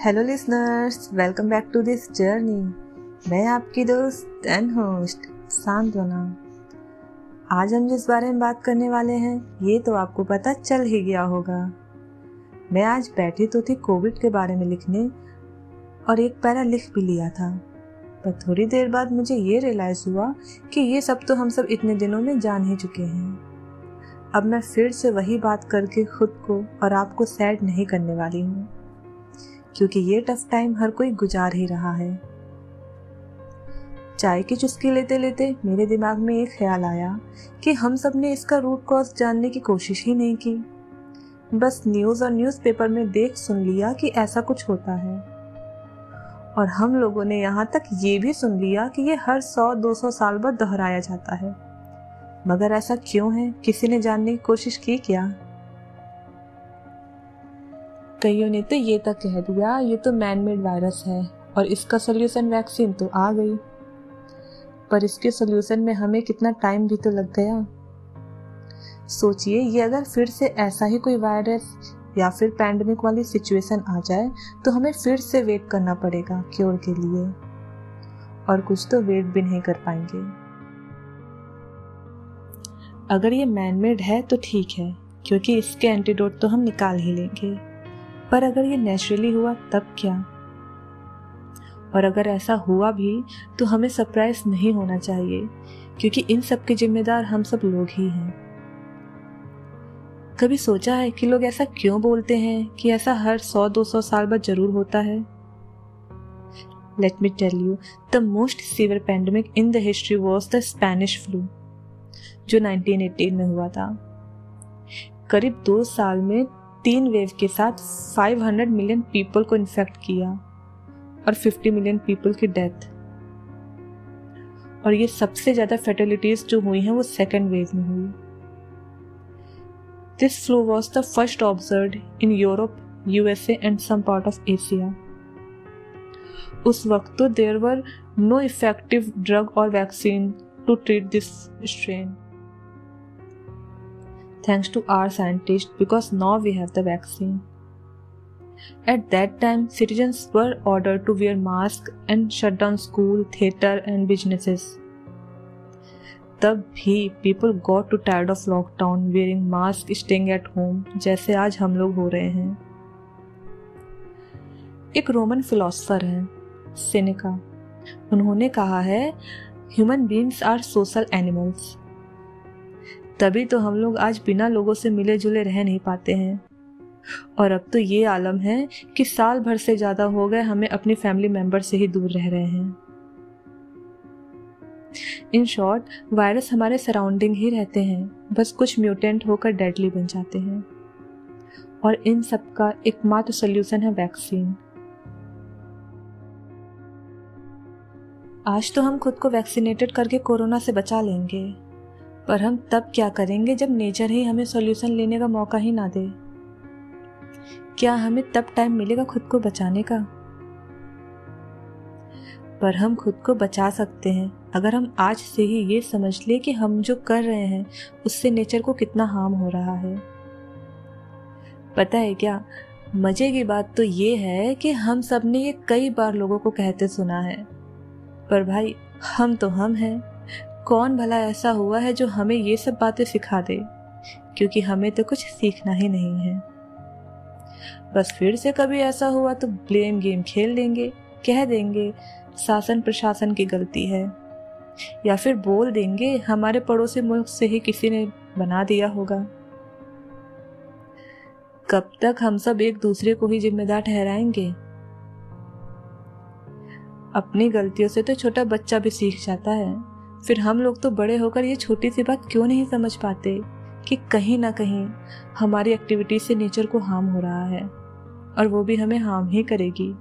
Hello listeners welcome back to this journey मैं आपकी दोस्त एंड होस्ट सांत्वना आज हम जिस बारे में बात करने वाले हैं, ये तो आपको पता चल ही गया होगा। मैं आज बैठी तो थी कोविड के बारे में लिखने और एक पैरा लिख भी लिया था। पर थोड़ी देर बाद मुझे ये रियलाइज़ हुआ कि ये सब तो हम सब इतने दिनों में जान ही चुके हैं। अब मैं फिर से वही बात करके खुद को और आपको सैड नहीं करने वाली हूँ। क्योंकि ये टफ टाइम हर कोई गुजार ही रहा है। चाय की चुस्की लेते लेते मेरे दिमाग में एक ख्याल आया कि हम सबने इसका रूट कॉज जानने की कोशिश ही नहीं की। बस न्यूज़ और न्यूज़पेपर में देख सुन लिया कि ऐसा कुछ होता है। और हम लोगों ने यहाँ तक ये भी सुन लिया कि ये हर सौ, दो सौ साल बाद दोहराया जाता है। मगर ऐसा क्यों है? किसी ने जानने की कोशिश की क्या? कईयों ने तो ये तक कह दिया, ये तो मैन मेड वायरस है और इसका सोल्यूशन वैक्सीन तो आ गई। पर इसके सोल्यूशन में हमें कितना टाइम भी तो लग गया। सोचिए, ये अगर फिर से ऐसा ही कोई वायरस या फिर पैंडमिक वाली सिचुएशन आ जाए तो हमें फिर से वेट करना पड़ेगा क्योर के लिए। और कुछ तो वेट भी नहीं कर पाएँगे। अगर ये मैनमेड है तो ठीक है, क्योंकि इसके एंटीडोट तो हम निकाल ही लेंगे। पर अगर ये नेचुरली हुआ, तब क्या? और अगर ऐसा हुआ भी तो हमें सरप्राइज़ नहीं होना चाहिए, क्योंकि इन सब के जिम्मेदार हम सब लोग ही हैं। कभी सोचा है कि लोग ऐसा क्यों बोलते हैं कि ऐसा हर सौ, दो सौ साल बाद ज़रूर होता है? Let me tell you the most severe pandemic in the history was the Spanish flu जो 1918 में हुआ था। करीब दो साल में तीन वेव के साथ 500 मिलियन पीपल को इन्फेक्ट किया और 50 मिलियन पीपल की डेथ और ये सबसे ज़्यादा फर्टिलिटीज जो हुई हैं, वो सेकेंड वेव में हुई। This flu was the first observe in Europe USA and some part of Asia उस वक्त तो there were no effective drug और vaccine to treat this strain thanks to our scientists because now we have the vaccine. At that time, citizens were ordered to wear masks and shut down school, theater and businesses. तब भी people got to tired of lockdown wearing mask staying at home जैसे आज हम लोग हो रहे हैं एक रोमन फिलोसफर हैं सेनेका उन्होंने कहा है human beings are social animals तभी तो हम लोग आज बिना लोगों से मिले जुले रह नहीं पाते हैं। और अब तो ये आलम है कि साल भर से ज़्यादा हो गए हमें अपनी फैमिली मेंबर से ही दूर रह रहे हैं। इन शॉर्ट वायरस हमारे सराउंडिंग ही रहते हैं। बस कुछ म्यूटेंट होकर डेडली बन जाते हैं। और इन सब का एकमात्र सोल्यूशन है वैक्सीन आज तो हम खुद को वैक्सीनेटेड करके कोरोना से बचा लेंगे। पर हम तब क्या करेंगे जब नेचर ही हमें सॉल्यूशन लेने का मौका ही ना दे? क्या हमें तब टाइम मिलेगा खुद को बचाने का? पर हम खुद को बचा सकते हैं, अगर हम आज से ही ये समझ ले कि हम जो कर रहे हैं, उससे नेचर को कितना हार्म हो रहा है। पता है क्या? मज़े की बात तो ये है कि हम सबने ये कई बार लोगों को कहते सुना है। पर भाई, हम तो हम हैं। कौन भला ऐसा हुआ है जो हमें ये सब बातें सिखा दे? क्योंकि हमें तो कुछ सीखना ही नहीं है। बस फिर से कभी ऐसा हुआ तो ब्लेम गेम खेल देंगे, कह देंगे, शासन प्रशासन की गलती है। या फिर बोल देंगे, हमारे पड़ोसी मुल्क से ही किसी ने बना दिया होगा। कब तक हम सब एक दूसरे को ही जिम्मेदार ठहराएँगे? अपनी गलतियों से तो छोटा बच्चा भी सीख जाता है। फिर हम लोग तो बड़े होकर ये छोटी सी बात क्यों नहीं समझ पाते कि कहीं ना कहीं हमारी एक्टिविटी से नेचर को हार्म हो रहा है और वो भी हमें हार्म ही करेगी।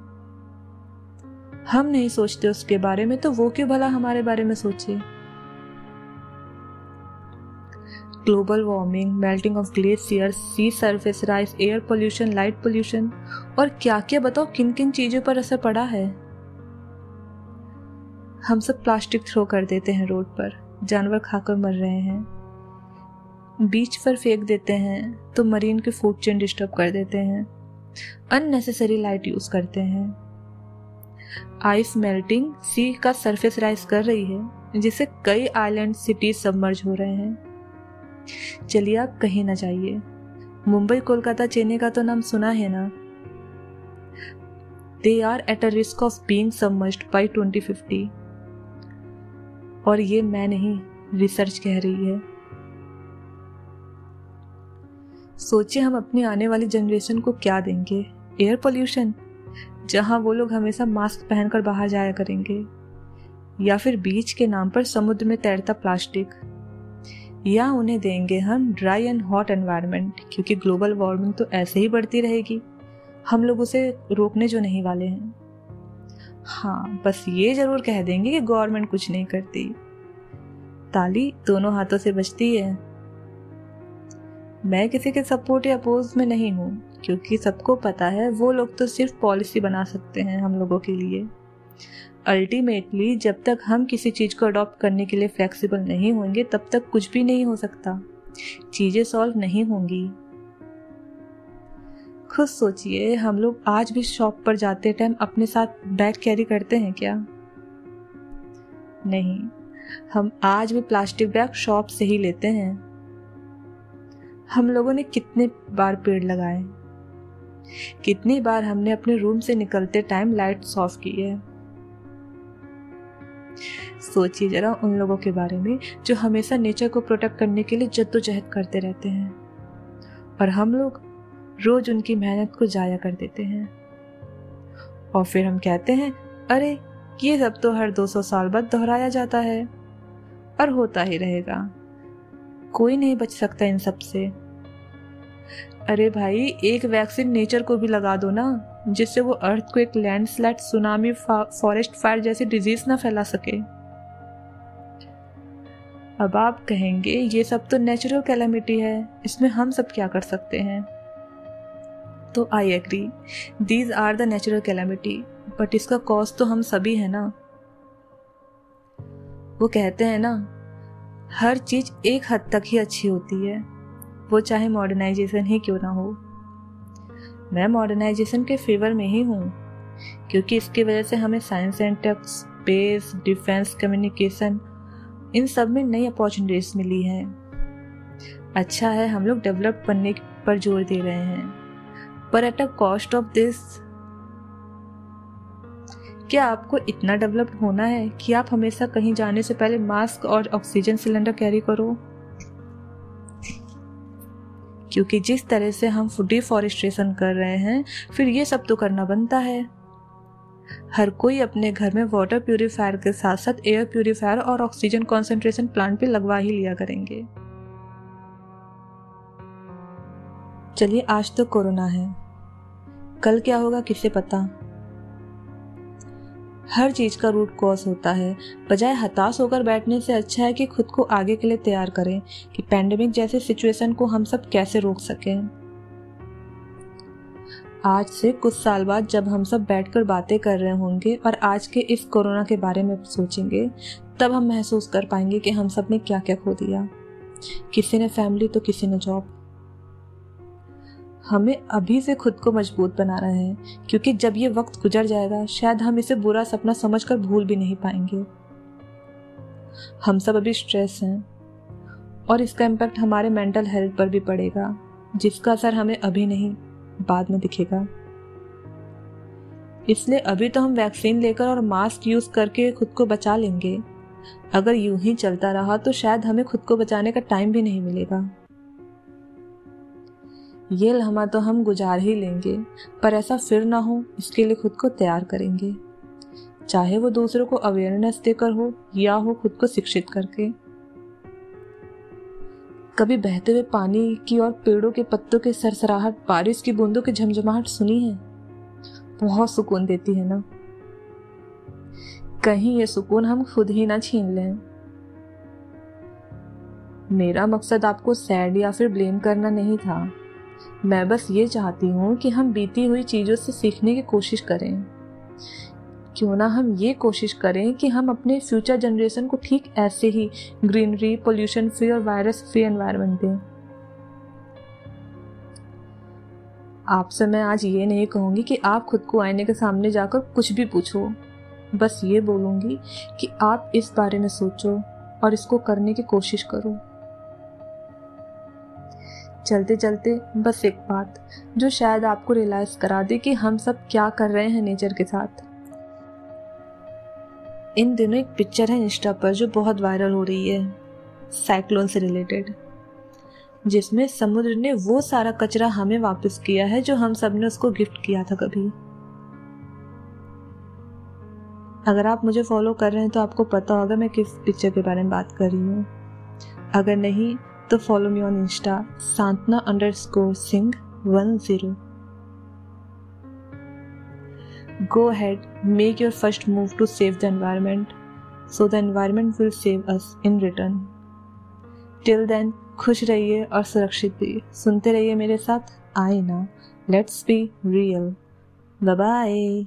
हम नहीं सोचते उसके बारे में तो वो क्यों भला हमारे बारे में सोचे? Global warming melting of glacier sea surface rise air pollution light pollution और क्या क्या बताओ किन किन चीज़ों पर असर पड़ा है? हम सब प्लास्टिक थ्रो कर देते हैं रोड पर। जानवर खाकर मर रहे हैं। बीच पर फेंक देते हैं तो मरीन के फ़ूड चेन डिस्टर्ब कर देते हैं। अननेसेसरी लाइट यूज़ करते हैं। आइस मेल्टिंग सी का सरफेस राइज कर रही है, जिससे कई आइलैंड सिटीज़ सबमर्ज हो रहे हैं। चलिए आप कहीं ना जाइए। मुंबई, कोलकाता, चेन्नई का तो नाम सुना है ना? They are at a risk of being submerged by 2050 और ये मैं नहीं रिसर्च कह रही है। सोचिए हम अपनी आने वाली जनरेशन को क्या देंगे। एयर पोल्यूशन जहाँ वो लोग हमेशा मास्क पहनकर बाहर जाया करेंगे, या फिर बीच के नाम पर समुद्र में तैरता प्लास्टिक या उन्हें देंगे हम ड्राई एंड हॉट एनवायरनमेंट क्योंकि ग्लोबल वार्मिंग तो ऐसे ही बढ़ती रहेगी। हम लोग उसे रोकने जो नहीं वाले हैं। हाँ बस ये ज़रूर कह देंगे कि गवर्नमेंट कुछ नहीं करती। ताली, दोनों हाथों से बचती है। मैं किसी के सपोर्ट या अपोज में नहीं हूँ, क्योंकि सबको पता है वो लोग तो सिर्फ़ पॉलिसी बना सकते हैं हम लोगों के लिए। अल्टीमेटली, जब तक हम किसी चीज़ को अडॉप्ट करने के लिए फ्लेक्सिबल नहीं होंगे, तब तक कुछ भी नहीं हो सकता। चीज़ें सॉल्व नहीं होंगी। खुद सोचिए, हम लोग आज भी शॉप पर जाते टाइम अपने साथ बैग कैरी करते हैं क्या? नहीं, हम आज भी प्लास्टिक बैग शॉप से ही लेते हैं। हम लोगों ने कितने बार पेड़ लगाए। कितनी बार हमने अपने रूम से निकलते टाइम लाइट ऑफ़ की है। सोचिए जरा उन लोगों के बारे में, जो हमेशा नेचर को प्रोटेक्ट करने के लिए जद्दोजहद करते रहते हैं। और हम लोग रोज उनकी मेहनत को जाया कर देते हैं। और फिर हम कहते हैं, अरे, ये सब तो हर 200 साल बाद दोहराया जाता है। और होता ही रहेगा। कोई नहीं बच सकता इन सबसे। अरे भाई, एक वैक्सीन नेचर को भी लगा दो ना, जिससे वो अर्थ को एक लैंडस्लाइड सुनामी फॉरेस्ट फायर जैसी डिज़ीज़ ना फैला सके। अब आप कहेंगे, ये सब तो नेचुरल कैलामिटी है, इसमें हम सब क्या कर सकते हैं? तो I agree these are the natural calamity but इसका कॉज तो हम सभी है ना। वो कहते हैं ना, हर चीज़ एक हद तक ही अच्छी होती है। वो चाहे मॉडर्नाइजेशन ही क्यों ना हो। मैं मॉडर्नाइजेशन के फेवर में ही हूँ, क्योंकि इसकी वजह से हमें science and tech space defence communication इन सब में नई अपॉर्चुनिटीज़ मिली हैं। अच्छा है, हम लोग डेवलप बनने पर ज़ोर दे रहे हैं। पर at a cost of this क्या आपको इतना डेवलप होना है कि आप हमेशा कहीं जाने से पहले मास्क और ऑक्सीजन सिलेंडर कैरी करो? क्योंकि जिस तरह से हम फ़ूड डिफॉरेस्ट्रेशन कर रहे हैं, फिर ये सब तो करना बनता है। हर कोई अपने घर में वाटर प्यूरिफायर के साथ साथ एयर प्यूरिफायर और ऑक्सीजन कॉन्सेंट्रेशन प्लांट भी लगवा ही लिया करेंगे। चलिए आज तो कोरोना है। कल क्या होगा किसे पता? हर चीज़ का रूट कॉज होता है। बजाय हताश होकर बैठने से अच्छा है कि खुद को आगे के लिए तैयार करें कि पैंडेमिक जैसे सिचुएशन को हम सब कैसे रोक सकें। आज से कुछ साल बाद जब हम सब बैठकर बातें कर रहे होंगे और आज के इस कोरोना के बारे में सोचेंगे, तब हम महसूस कर पाएँगे कि हम सबने क्या क्या खो दिया। किसी ने फैमिली तो किसी ने जॉब हमें अभी से खुद को मज़बूत बना रहे हैं, क्योंकि जब ये वक्त गुजर जाएगा, शायद हम इसे बुरा सपना समझकर भूल भी नहीं पाएँगे। हम सब अभी स्ट्रेस हैं, और इसका इम्पैक्ट हमारे मेंटल हेल्थ पर भी पड़ेगा, जिसका असर हमें अभी नहीं, बाद में दिखेगा। इसलिए अभी तो हम वैक्सीन लेकर और मास्क यूज़ करके खुद को बचा लेंगे। अगर यूँ ही चलता रहा तो शायद हमें खुद को बचाने का टाइम भी नहीं मिलेगा। ये लम्हा तो हम गुजार ही लेंगे, पर ऐसा फिर ना हो, इसके लिए खुद को तैयार करेंगे। चाहे वो दूसरों को अवेयरनेस देकर हो, या हो खुद को शिक्षित करके। कभी बहते हुए पानी की और पेड़ों के पत्तों के सरसराहट, बारिश की बूंदों की झमझमाहट सुनी है? बहुत सुकून देती है ना? कहीं ये सुकून हम खुद ही ना छीन लें। मेरा मकसद आपको सैड या फिर ब्लेम करना नहीं था। मैं बस ये चाहती हूँ कि हम बीती हुई चीज़ों से सीखने की कोशिश करें। क्यों ना हम ये कोशिश करें कि हम अपने फ्यूचर जनरेशन को ठीक ऐसे ही ग्रीनरी पोल्यूशन फ्री और वायरस फ्री एनवायरनमेंट दें। आपसे मैं आज ये नहीं कहूँगी कि आप खुद को आईने के सामने जाकर कुछ भी पूछो। बस ये बोलूँगी कि आप इस बारे में सोचो और इसको करने की कोशिश करो। चलते चलते बस एक बात, जो शायद आपको रियलाइज़ करा दे कि हम सब क्या कर रहे हैं नेचर के साथ। इन दिनों एक पिक्चर है इंस्टा पर जो बहुत वायरल हो रही है साइक्लोन से रिलेटेड जिसमें समुद्र ने वो सारा कचरा हमें वापस किया है जो हम सबने उसको गिफ्ट किया था कभी। अगर आप मुझे फॉलो कर रहे हैं तो आपको पता होगा मैं किस पिक्चर के बारे में बात कर रही हूँ। अगर नहीं तो follow me on Insta Santana underscore Singh one zero go ahead make your first move to save the environment so the environment will save us in return till then खुश रहिए और सुरक्षित भी सुनते रहिए मेरे साथ आई ना लेट्स बी रियल बाय